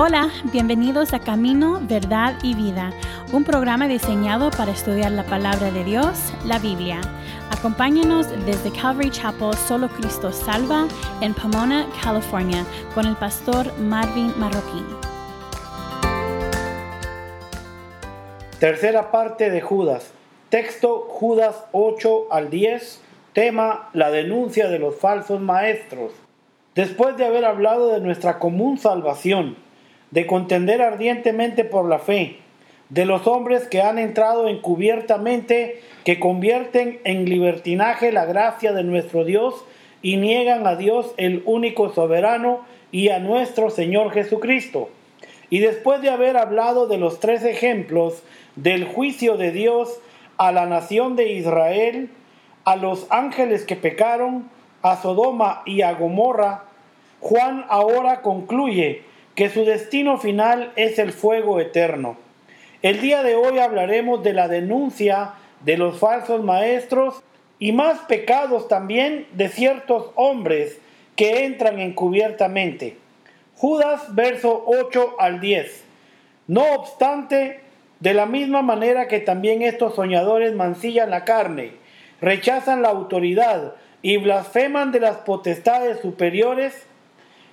Hola, bienvenidos a Camino, Verdad y Vida, un programa diseñado para estudiar la palabra de Dios, la Biblia. Acompáñanos desde Calvary Chapel Solo Cristo Salva en Pomona, California, con el pastor Marvin Marroquín. Tercera parte de Judas. Texto Judas 8 al 10. Tema La denuncia de los falsos maestros. Después de haber hablado de nuestra común salvación, de contender ardientemente por la fe, de los hombres que han entrado encubiertamente, que convierten en libertinaje la gracia de nuestro Dios y niegan a Dios el único soberano y a nuestro Señor Jesucristo. Y después de haber hablado de los tres ejemplos del juicio de Dios a la nación de Israel, a los ángeles que pecaron, a Sodoma y a Gomorra, Juan ahora concluye que su destino final es el fuego eterno. El día de hoy hablaremos de la denuncia de los falsos maestros y más pecados también de ciertos hombres que entran encubiertamente. Judas verso 8 al 10. No obstante, de la misma manera que también estos soñadores mancillan la carne, rechazan la autoridad y blasfeman de las potestades superiores,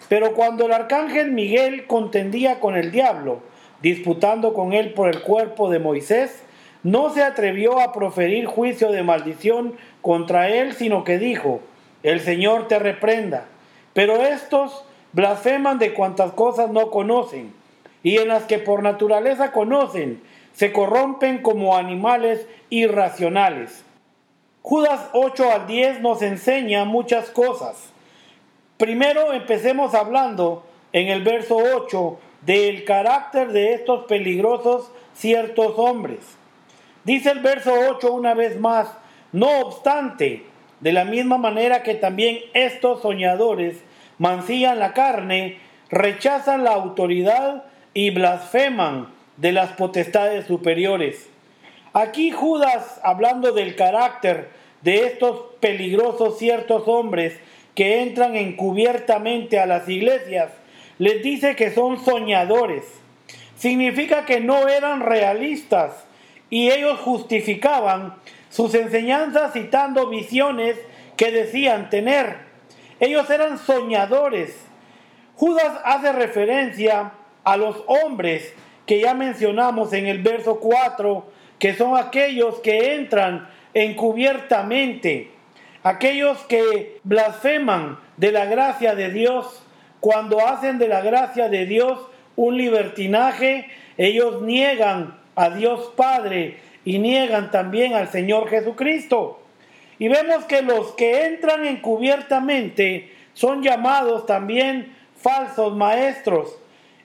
pero cuando el arcángel Miguel contendía con el diablo, disputando con él por el cuerpo de Moisés, no se atrevió a proferir juicio de maldición contra él, sino que dijo, el Señor te reprenda. Pero estos blasfeman de cuantas cosas no conocen, y en las que por naturaleza conocen, se corrompen como animales irracionales. Judas 8 al 10 nos enseña muchas cosas. Primero empecemos hablando en el verso 8 del carácter de estos peligrosos ciertos hombres. Dice el verso 8 una vez más, no obstante, de la misma manera que también estos soñadores mancillan la carne, rechazan la autoridad y blasfeman de las potestades superiores. Aquí Judas, hablando del carácter de estos peligrosos ciertos hombres, que entran encubiertamente a las iglesias, les dice que son soñadores. Significa que no eran realistas y ellos justificaban sus enseñanzas citando visiones que decían tener. Ellos eran soñadores. Judas hace referencia a los hombres que ya mencionamos en el verso 4, que son aquellos que entran encubiertamente aquellos que blasfeman de la gracia de Dios, cuando hacen de la gracia de Dios un libertinaje, ellos niegan a Dios Padre y niegan también al Señor Jesucristo. Y vemos que los que entran encubiertamente son llamados también falsos maestros.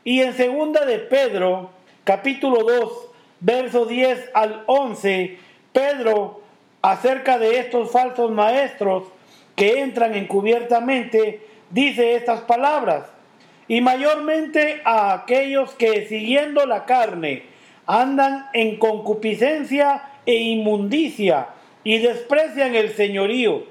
Y en segunda de Pedro, capítulo 2, verso 10 al 11, Pedro acerca de estos falsos maestros que entran encubiertamente, dice estas palabras, y mayormente a aquellos que siguiendo la carne andan en concupiscencia e inmundicia y desprecian el señorío,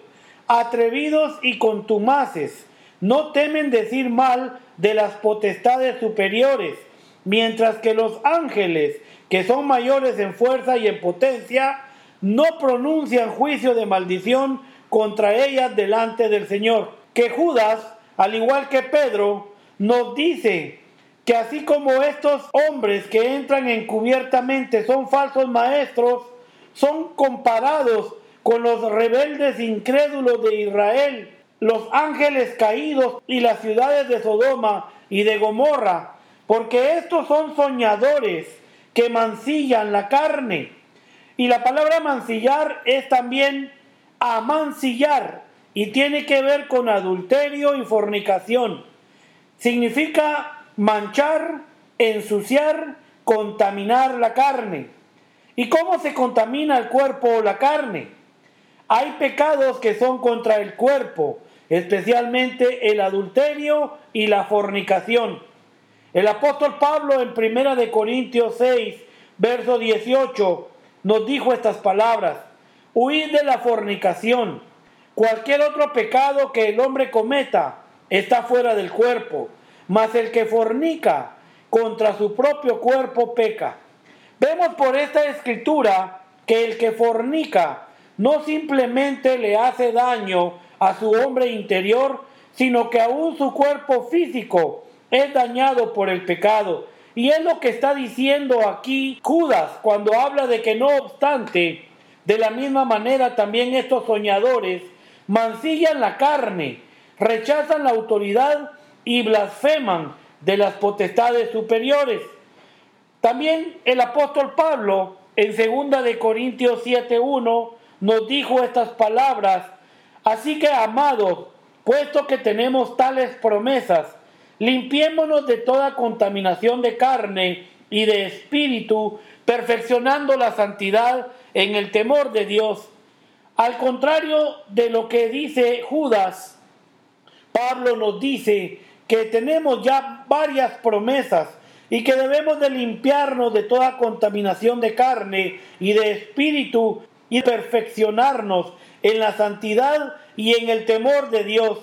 atrevidos y contumaces, no temen decir mal de las potestades superiores, mientras que los ángeles, que son mayores en fuerza y en potencia, no pronuncian juicio de maldición contra ellas delante del Señor. Que Judas, al igual que Pedro, nos dice que así como estos hombres que entran encubiertamente son falsos maestros, son comparados con los rebeldes incrédulos de Israel, los ángeles caídos y las ciudades de Sodoma y de Gomorra, porque estos son soñadores que mancillan la carne y la palabra mancillar es también amancillar y tiene que ver con adulterio y fornicación. Significa manchar, ensuciar, contaminar la carne. ¿Y cómo se contamina el cuerpo o la carne? Hay pecados que son contra el cuerpo, especialmente el adulterio y la fornicación. El apóstol Pablo en 1 de Corintios 6, verso 18 nos dijo estas palabras, huid de la fornicación. Cualquier otro pecado que el hombre cometa está fuera del cuerpo, mas el que fornica contra su propio cuerpo peca. Vemos por esta escritura que el que fornica no simplemente le hace daño a su hombre interior, sino que aún su cuerpo físico es dañado por el pecado. Y es lo que está diciendo aquí Judas cuando habla de que no obstante, de la misma manera también estos soñadores mancillan la carne, rechazan la autoridad y blasfeman de las potestades superiores. También el apóstol Pablo en 2 de Corintios 7:1 nos dijo estas palabras, así que amados, puesto que tenemos tales promesas, limpiémonos de toda contaminación de carne y de espíritu, perfeccionando la santidad en el temor de Dios. Al contrario de lo que dice Judas, Pablo nos dice que tenemos ya varias promesas y que debemos de limpiarnos de toda contaminación de carne y de espíritu y perfeccionarnos en la santidad y en el temor de Dios.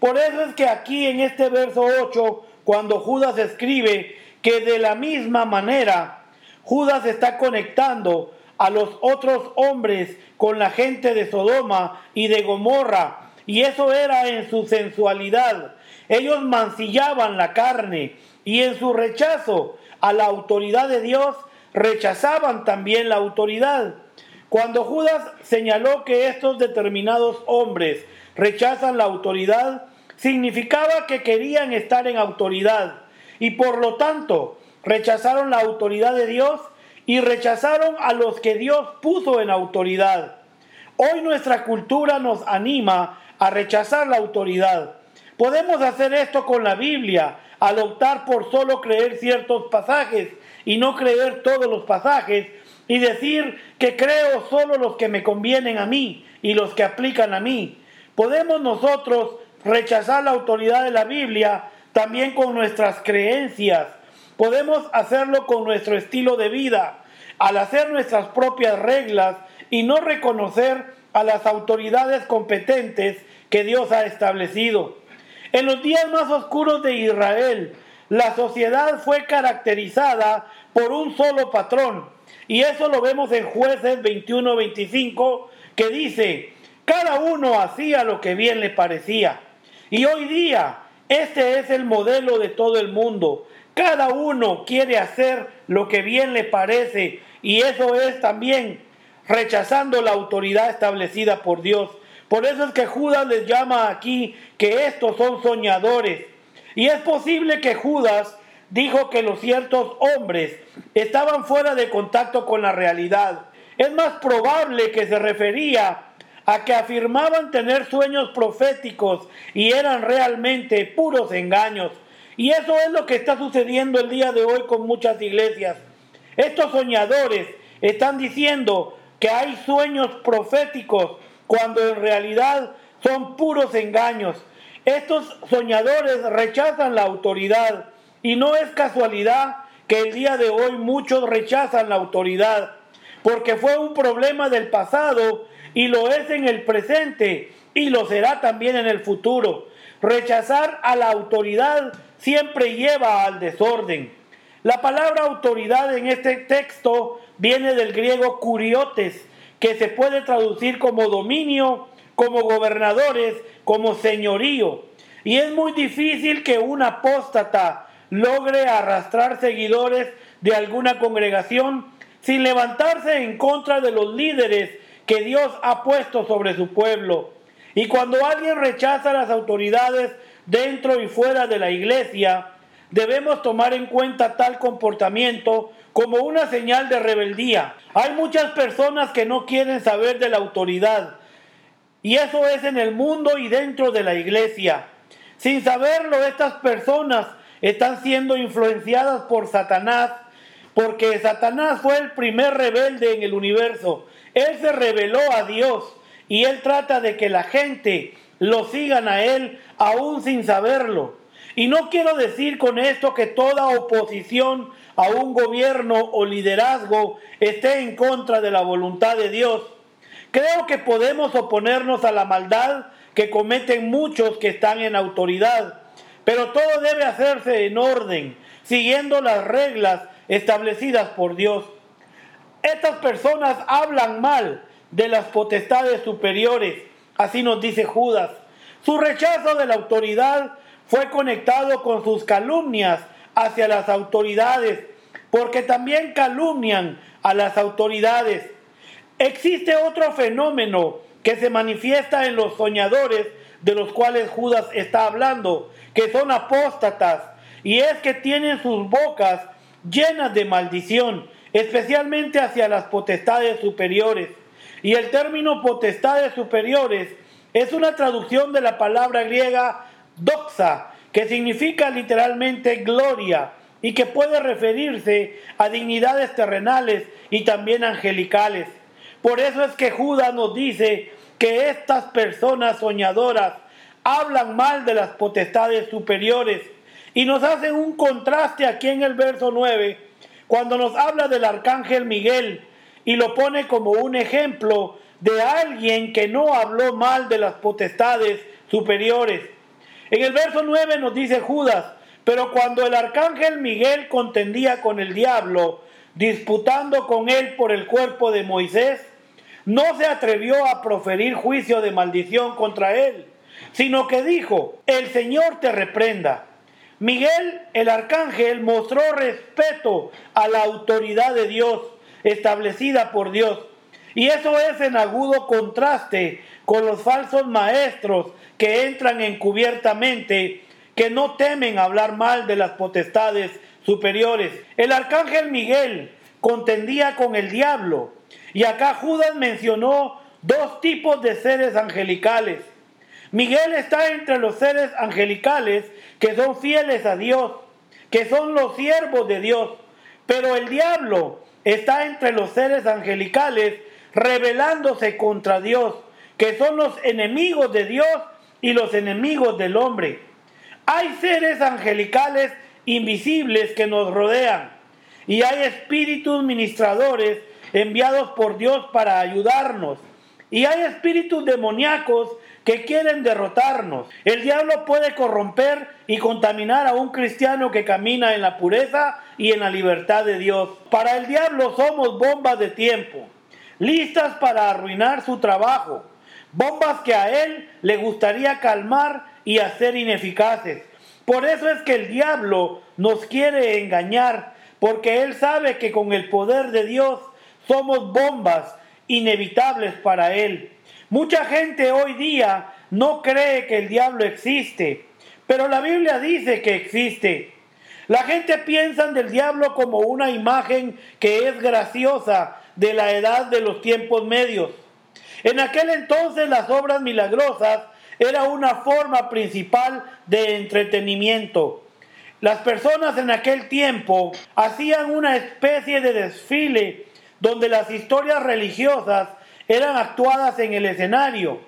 Por eso es que aquí en este verso 8, cuando Judas escribe que de la misma manera Judas está conectando a los otros hombres con la gente de Sodoma y de Gomorra, y eso era en su sensualidad. Ellos mancillaban la carne y en su rechazo a la autoridad de Dios rechazaban también la autoridad. Cuando Judas señaló que estos determinados hombres rechazan la autoridad, significaba que querían estar en autoridad y por lo tanto rechazaron la autoridad de Dios y rechazaron a los que Dios puso en autoridad. Hoy nuestra cultura nos anima a rechazar la autoridad. Podemos hacer esto con la Biblia, al optar por solo creer ciertos pasajes y no creer todos los pasajes y decir que creo solo los que me convienen a mí y los que aplican a mí. Podemos nosotros rechazar la autoridad de la Biblia también con nuestras creencias. Podemos hacerlo con nuestro estilo de vida, al hacer nuestras propias reglas y no reconocer a las autoridades competentes que Dios ha establecido. En los días más oscuros de Israel, la sociedad fue caracterizada por un solo patrón. Y eso lo vemos en jueces 21-25, que dice, cada uno hacía lo que bien le parecía. Y hoy día, este es el modelo de todo el mundo. Cada uno quiere hacer lo que bien le parece. Y eso es también rechazando la autoridad establecida por Dios. Por eso es que Judas les llama aquí que estos son soñadores. Y es posible que Judas dijo que los ciertos hombres estaban fuera de contacto con la realidad. Es más probable que se refería a que afirmaban tener sueños proféticos y eran realmente puros engaños. Y eso es lo que está sucediendo el día de hoy con muchas iglesias. Estos soñadores están diciendo que hay sueños proféticos cuando en realidad son puros engaños. Estos soñadores rechazan la autoridad y no es casualidad que el día de hoy muchos rechazan la autoridad, porque fue un problema del pasado y lo es en el presente y lo será también en el futuro. Rechazar a la autoridad siempre lleva al desorden. La palabra autoridad en este texto viene del griego curiotes, que se puede traducir como dominio, como gobernadores, como señorío. Y es muy difícil que un apóstata logre arrastrar seguidores de alguna congregación sin levantarse en contra de los líderes que Dios ha puesto sobre su pueblo. Y cuando alguien rechaza las autoridades dentro y fuera de la iglesia, debemos tomar en cuenta tal comportamiento como una señal de rebeldía. Hay muchas personas que no quieren saber de la autoridad. Y eso es en el mundo y dentro de la iglesia. Sin saberlo, estas personas están siendo influenciadas por Satanás, porque Satanás fue el primer rebelde en el universo. Él se rebeló a Dios y él trata de que la gente lo sigan a él aún sin saberlo. Y no quiero decir con esto que toda oposición a un gobierno o liderazgo esté en contra de la voluntad de Dios. Creo que podemos oponernos a la maldad que cometen muchos que están en autoridad, pero todo debe hacerse en orden, siguiendo las reglas establecidas por Dios. Estas personas hablan mal de las potestades superiores, así nos dice Judas. Su rechazo de la autoridad fue conectado con sus calumnias hacia las autoridades, porque también calumnian a las autoridades. Existe otro fenómeno que se manifiesta en los soñadores de los cuales Judas está hablando, que son apóstatas, y es que tienen sus bocas llenas de maldición, especialmente hacia las potestades superiores. Y el término potestades superiores es una traducción de la palabra griega doxa, que significa literalmente gloria y que puede referirse a dignidades terrenales y también angelicales. Por eso es que Judas nos dice que estas personas soñadoras hablan mal de las potestades superiores y nos hacen un contraste aquí en el verso 9 cuando nos habla del arcángel Miguel y lo pone como un ejemplo de alguien que no habló mal de las potestades superiores. En el verso 9 nos dice Judas, pero cuando el arcángel Miguel contendía con el diablo, disputando con él por el cuerpo de Moisés, no se atrevió a proferir juicio de maldición contra él, sino que dijo, el Señor te reprenda. Miguel, el arcángel, mostró respeto a la autoridad de Dios, establecida por Dios. Y eso es en agudo contraste con los falsos maestros que entran encubiertamente, que no temen hablar mal de las potestades superiores. El arcángel Miguel contendía con el diablo y acá Judas mencionó dos tipos de seres angelicales. Miguel está entre los seres angelicales que son fieles a Dios, que son los siervos de Dios. Pero el diablo está entre los seres angelicales rebelándose contra Dios, que son los enemigos de Dios y los enemigos del hombre. Hay seres angelicales invisibles que nos rodean y hay espíritus ministradores enviados por Dios para ayudarnos. Y hay espíritus demoníacos que quieren derrotarnos. El diablo puede corromper y contaminar a un cristiano que camina en la pureza y en la libertad de Dios. Para el diablo somos bombas de tiempo, listas para arruinar su trabajo, bombas que a él le gustaría calmar y hacer ineficaces. Por eso es que el diablo nos quiere engañar, porque él sabe que con el poder de Dios somos bombas inevitables para Él. Mucha gente hoy día no cree que el diablo existe, pero la Biblia dice que existe. La gente piensa del diablo como una imagen que es graciosa de la edad de los tiempos medios. En aquel entonces las obras milagrosas era una forma principal de entretenimiento. Las personas en aquel tiempo hacían una especie de desfile donde las historias religiosas eran actuadas en el escenario.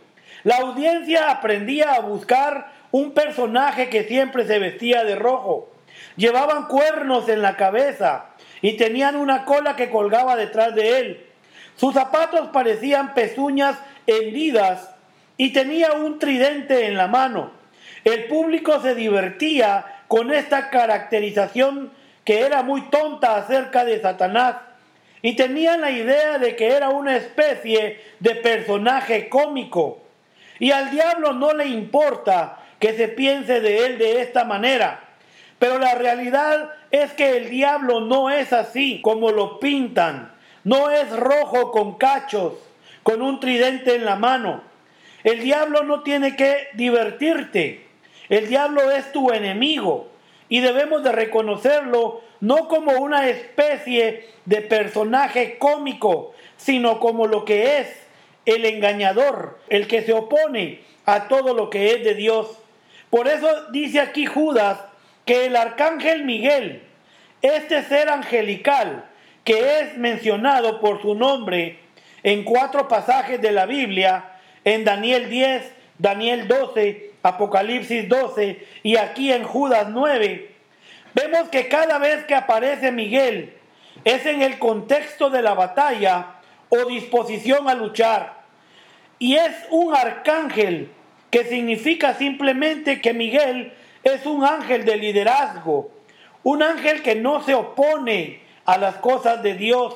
La audiencia aprendía a buscar un personaje que siempre se vestía de rojo. Llevaban cuernos en la cabeza y tenían una cola que colgaba detrás de él. Sus zapatos parecían pezuñas hendidas y tenía un tridente en la mano. El público se divertía con esta caracterización que era muy tonta acerca de Satanás y tenían la idea de que era una especie de personaje cómico. Y al diablo no le importa que se piense de él de esta manera. Pero la realidad es que el diablo no es así como lo pintan. No es rojo con cachos, con un tridente en la mano. El diablo no tiene que divertirte. El diablo es tu enemigo y debemos de reconocerlo no como una especie de personaje cómico, sino como lo que es el engañador, el que se opone a todo lo que es de Dios. Por eso dice aquí Judas que el arcángel Miguel, este ser angelical que es mencionado por su nombre en cuatro pasajes de la Biblia, en Daniel 10, Daniel 12, Apocalipsis 12 y aquí en Judas 9, vemos que cada vez que aparece Miguel es en el contexto de la batalla o disposición a luchar. Y es un arcángel que significa simplemente que Miguel es un ángel de liderazgo, un ángel que no se opone a las cosas de Dios.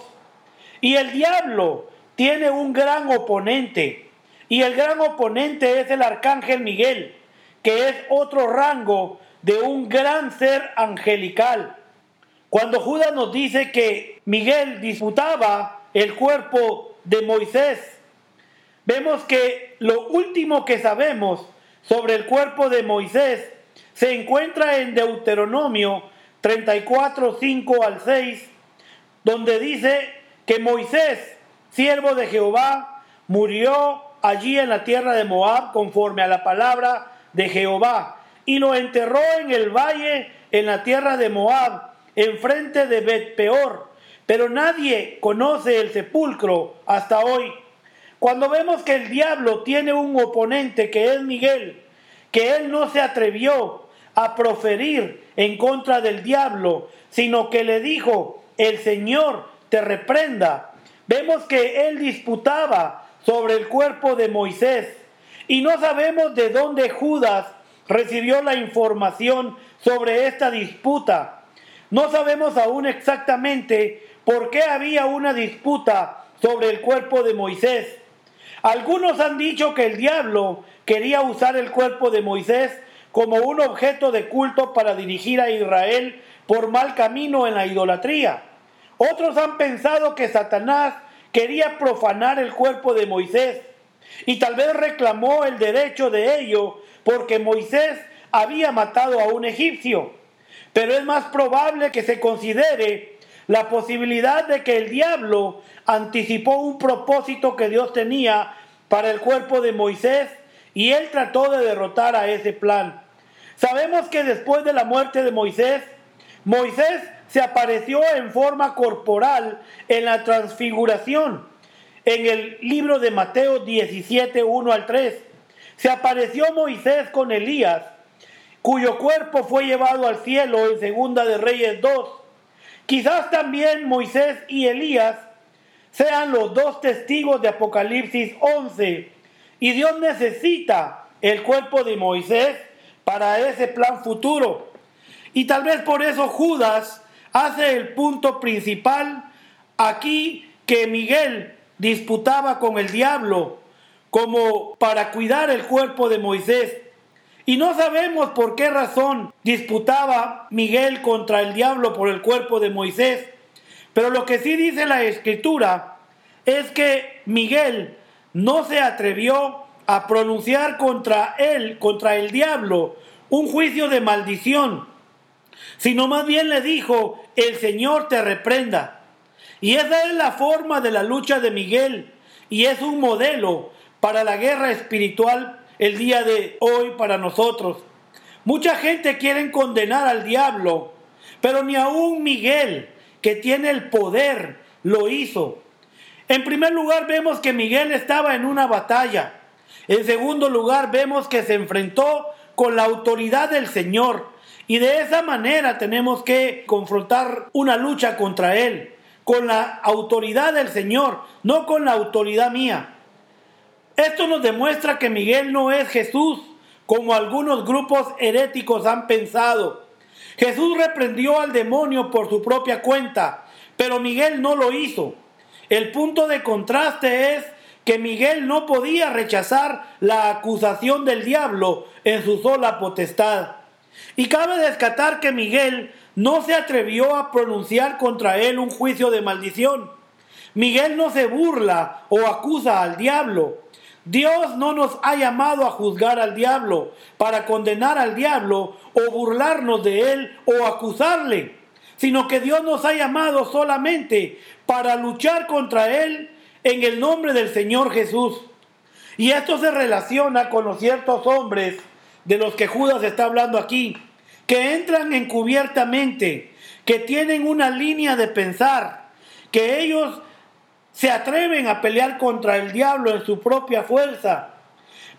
Y el diablo tiene un gran oponente. Y el gran oponente es el arcángel Miguel, que es otro rango de un gran ser angelical. Cuando Judas nos dice que Miguel disputaba el cuerpo de Moisés, vemos que lo último que sabemos sobre el cuerpo de Moisés se encuentra en Deuteronomio 34, 5 al 6, donde dice que Moisés, siervo de Jehová, murió allí en la tierra de Moab conforme a la palabra de Jehová y lo enterró en el valle en la tierra de Moab, enfrente de Bet Peor. Pero nadie conoce el sepulcro hasta hoy. Cuando vemos que el diablo tiene un oponente que es Miguel, que él no se atrevió a proferir en contra del diablo, sino que le dijo, el Señor te reprenda. Vemos que él disputaba sobre el cuerpo de Moisés y no sabemos de dónde Judas recibió la información sobre esta disputa. No sabemos aún exactamente por qué había una disputa sobre el cuerpo de Moisés. Algunos han dicho que el diablo quería usar el cuerpo de Moisés como un objeto de culto para dirigir a Israel por mal camino en la idolatría. Otros han pensado que Satanás quería profanar el cuerpo de Moisés y tal vez reclamó el derecho de ello porque Moisés había matado a un egipcio. Pero es más probable que se considere la posibilidad de que el diablo anticipó un propósito que Dios tenía para el cuerpo de Moisés y él trató de derrotar a ese plan. Sabemos que después de la muerte de Moisés, Moisés se apareció en forma corporal en la transfiguración. En el libro de Mateo 17, 1 al 3, se apareció Moisés con Elías, cuyo cuerpo fue llevado al cielo en Segunda de Reyes 2. Quizás también Moisés y Elías sean los dos testigos de Apocalipsis 11. Y Dios necesita el cuerpo de Moisés para ese plan futuro. Y tal vez por eso Judas hace el punto principal aquí que Miguel disputaba con el diablo como para cuidar el cuerpo de Moisés. Y no sabemos por qué razón disputaba Miguel contra el diablo por el cuerpo de Moisés. Pero lo que sí dice la escritura es que Miguel no se atrevió a pronunciar contra él, contra el diablo, un juicio de maldición, sino más bien le dijo, el Señor te reprenda. Y esa es la forma de la lucha de Miguel y es un modelo para la guerra espiritual el día de hoy para nosotros. Mucha gente quiere condenar al diablo, pero ni aún Miguel, que tiene el poder, lo hizo. En primer lugar vemos que Miguel estaba en una batalla. En segundo lugar vemos que se enfrentó con la autoridad del Señor. Y de esa manera tenemos que confrontar una lucha contra Él con la autoridad del Señor, no con la autoridad mía. Esto nos demuestra que Miguel no es Jesús, como algunos grupos heréticos han pensado. Jesús reprendió al demonio por su propia cuenta, pero Miguel no lo hizo. El punto de contraste es que Miguel no podía rechazar la acusación del diablo en su sola potestad. Y cabe descatar que Miguel no se atrevió a pronunciar contra él un juicio de maldición. Miguel no se burla o acusa al diablo. Dios no nos ha llamado a juzgar al diablo, para condenar al diablo o burlarnos de él o acusarle, sino que Dios nos ha llamado solamente para luchar contra él en el nombre del Señor Jesús. Y esto se relaciona con los ciertos hombres de los que Judas está hablando aquí, que entran encubiertamente, que tienen una línea de pensar, que ellos se atreven a pelear contra el diablo en su propia fuerza.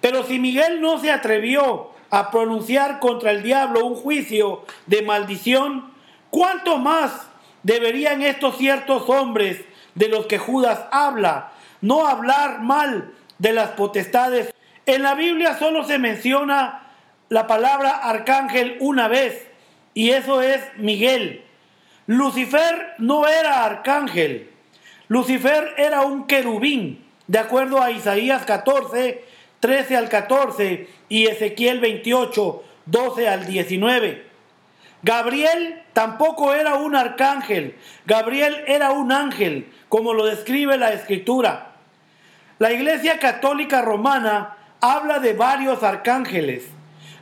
Pero si Miguel no se atrevió a pronunciar contra el diablo un juicio de maldición, ¿cuánto más deberían estos ciertos hombres de los que Judas habla no hablar mal de las potestades? En la Biblia solo se menciona la palabra arcángel una vez y eso es Miguel. Lucifer no era arcángel, Lucifer era un querubín, de acuerdo a Isaías 14, 13 al 14 y Ezequiel 28, 12 al 19. Gabriel tampoco era un arcángel, Gabriel era un ángel, como lo describe la escritura. La Iglesia Católica Romana habla de varios arcángeles.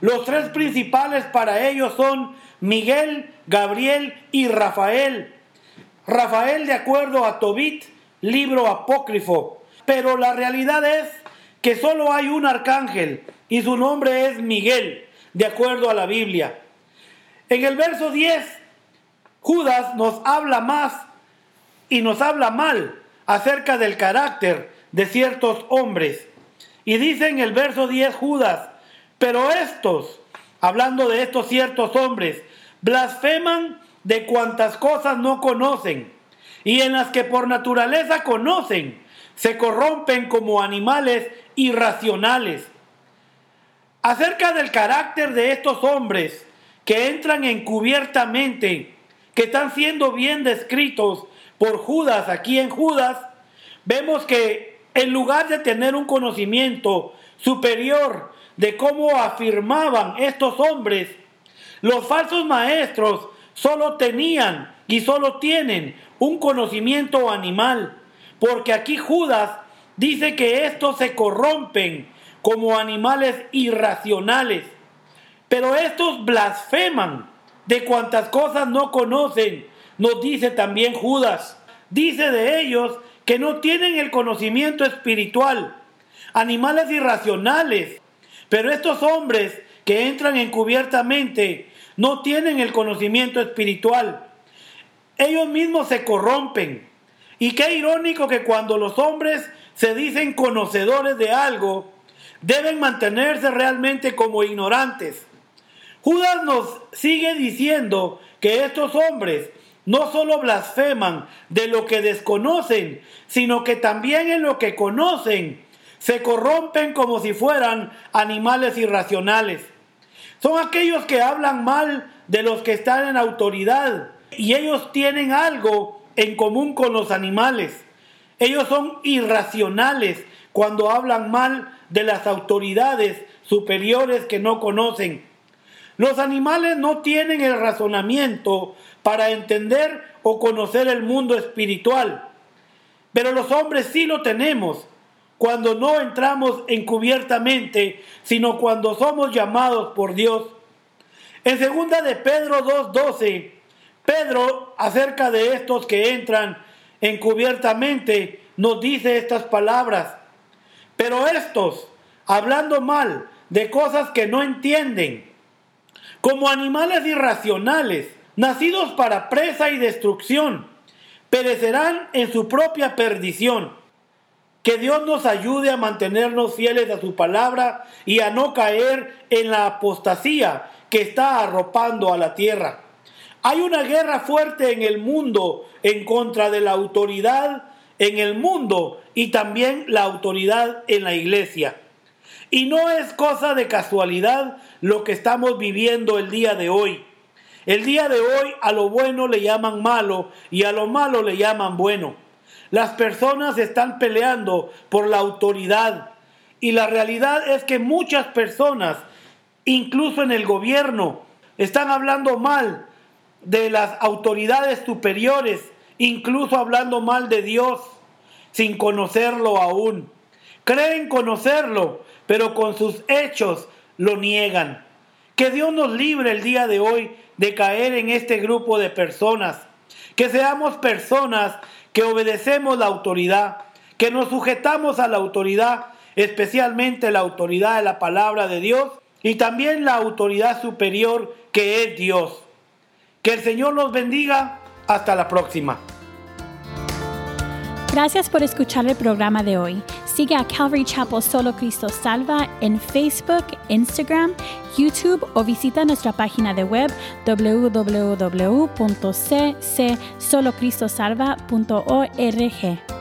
Los tres principales para ellos son Miguel, Gabriel y Rafael. Rafael de acuerdo a Tobit, libro apócrifo. Pero la realidad es que solo hay un arcángel y su nombre es Miguel, de acuerdo a la Biblia. En el verso 10, Judas nos habla más y nos habla mal acerca del carácter de ciertos hombres. Y dice en el verso 10 Judas, pero estos, hablando de estos ciertos hombres, blasfeman de cuantas cosas no conocen y en las que por naturaleza conocen, se corrompen como animales irracionales. Acerca del carácter de estos hombres, que entran encubiertamente, que están siendo bien descritos por Judas aquí en Judas, vemos que en lugar de tener un conocimiento superior de cómo afirmaban estos hombres, los falsos maestros solo tenían y solo tienen un conocimiento animal, porque aquí Judas dice que estos se corrompen como animales irracionales. Pero estos blasfeman de cuantas cosas no conocen, nos dice también Judas. Dice de ellos que no tienen el conocimiento espiritual, animales irracionales. Pero estos hombres que entran encubiertamente no tienen el conocimiento espiritual. Ellos mismos se corrompen. Y qué irónico que cuando los hombres se dicen conocedores de algo, deben mantenerse realmente como ignorantes. Judas nos sigue diciendo que estos hombres no solo blasfeman de lo que desconocen, sino que también en lo que conocen se corrompen como si fueran animales irracionales. Son aquellos que hablan mal de los que están en autoridad y ellos tienen algo en común con los animales. Ellos son irracionales cuando hablan mal de las autoridades superiores que no conocen. Los animales no tienen el razonamiento para entender o conocer el mundo espiritual, pero los hombres sí lo tenemos cuando no entramos encubiertamente, sino cuando somos llamados por Dios. En segunda de Pedro 2:12, Pedro acerca de estos que entran encubiertamente nos dice estas palabras: "Pero estos, hablando mal de cosas que no entienden, como animales irracionales, nacidos para presa y destrucción, perecerán en su propia perdición. Que Dios nos ayude a mantenernos fieles a su palabra y a no caer en la apostasía que está arropando a la tierra. Hay una guerra fuerte en el mundo en contra de la autoridad en el mundo y también la autoridad en la iglesia. Y no es cosa de casualidad lo que estamos viviendo el día de hoy. El día de hoy a lo bueno le llaman malo y a lo malo le llaman bueno. Las personas están peleando por la autoridad y la realidad es que muchas personas, incluso en el gobierno, están hablando mal de las autoridades superiores, incluso hablando mal de Dios sin conocerlo aún. Creen conocerlo, pero con sus hechos lo niegan. Que Dios nos libre el día de hoy de caer en este grupo de personas. Que seamos personas que obedecemos la autoridad, que nos sujetamos a la autoridad, especialmente la autoridad de la palabra de Dios y también la autoridad superior que es Dios. Que el Señor nos bendiga. Hasta la próxima. Gracias por escuchar el programa de hoy. Sigue a Calvary Chapel Solo Cristo Salva en Facebook, Instagram, YouTube o visita nuestra página de web www.ccsolocristosalva.org.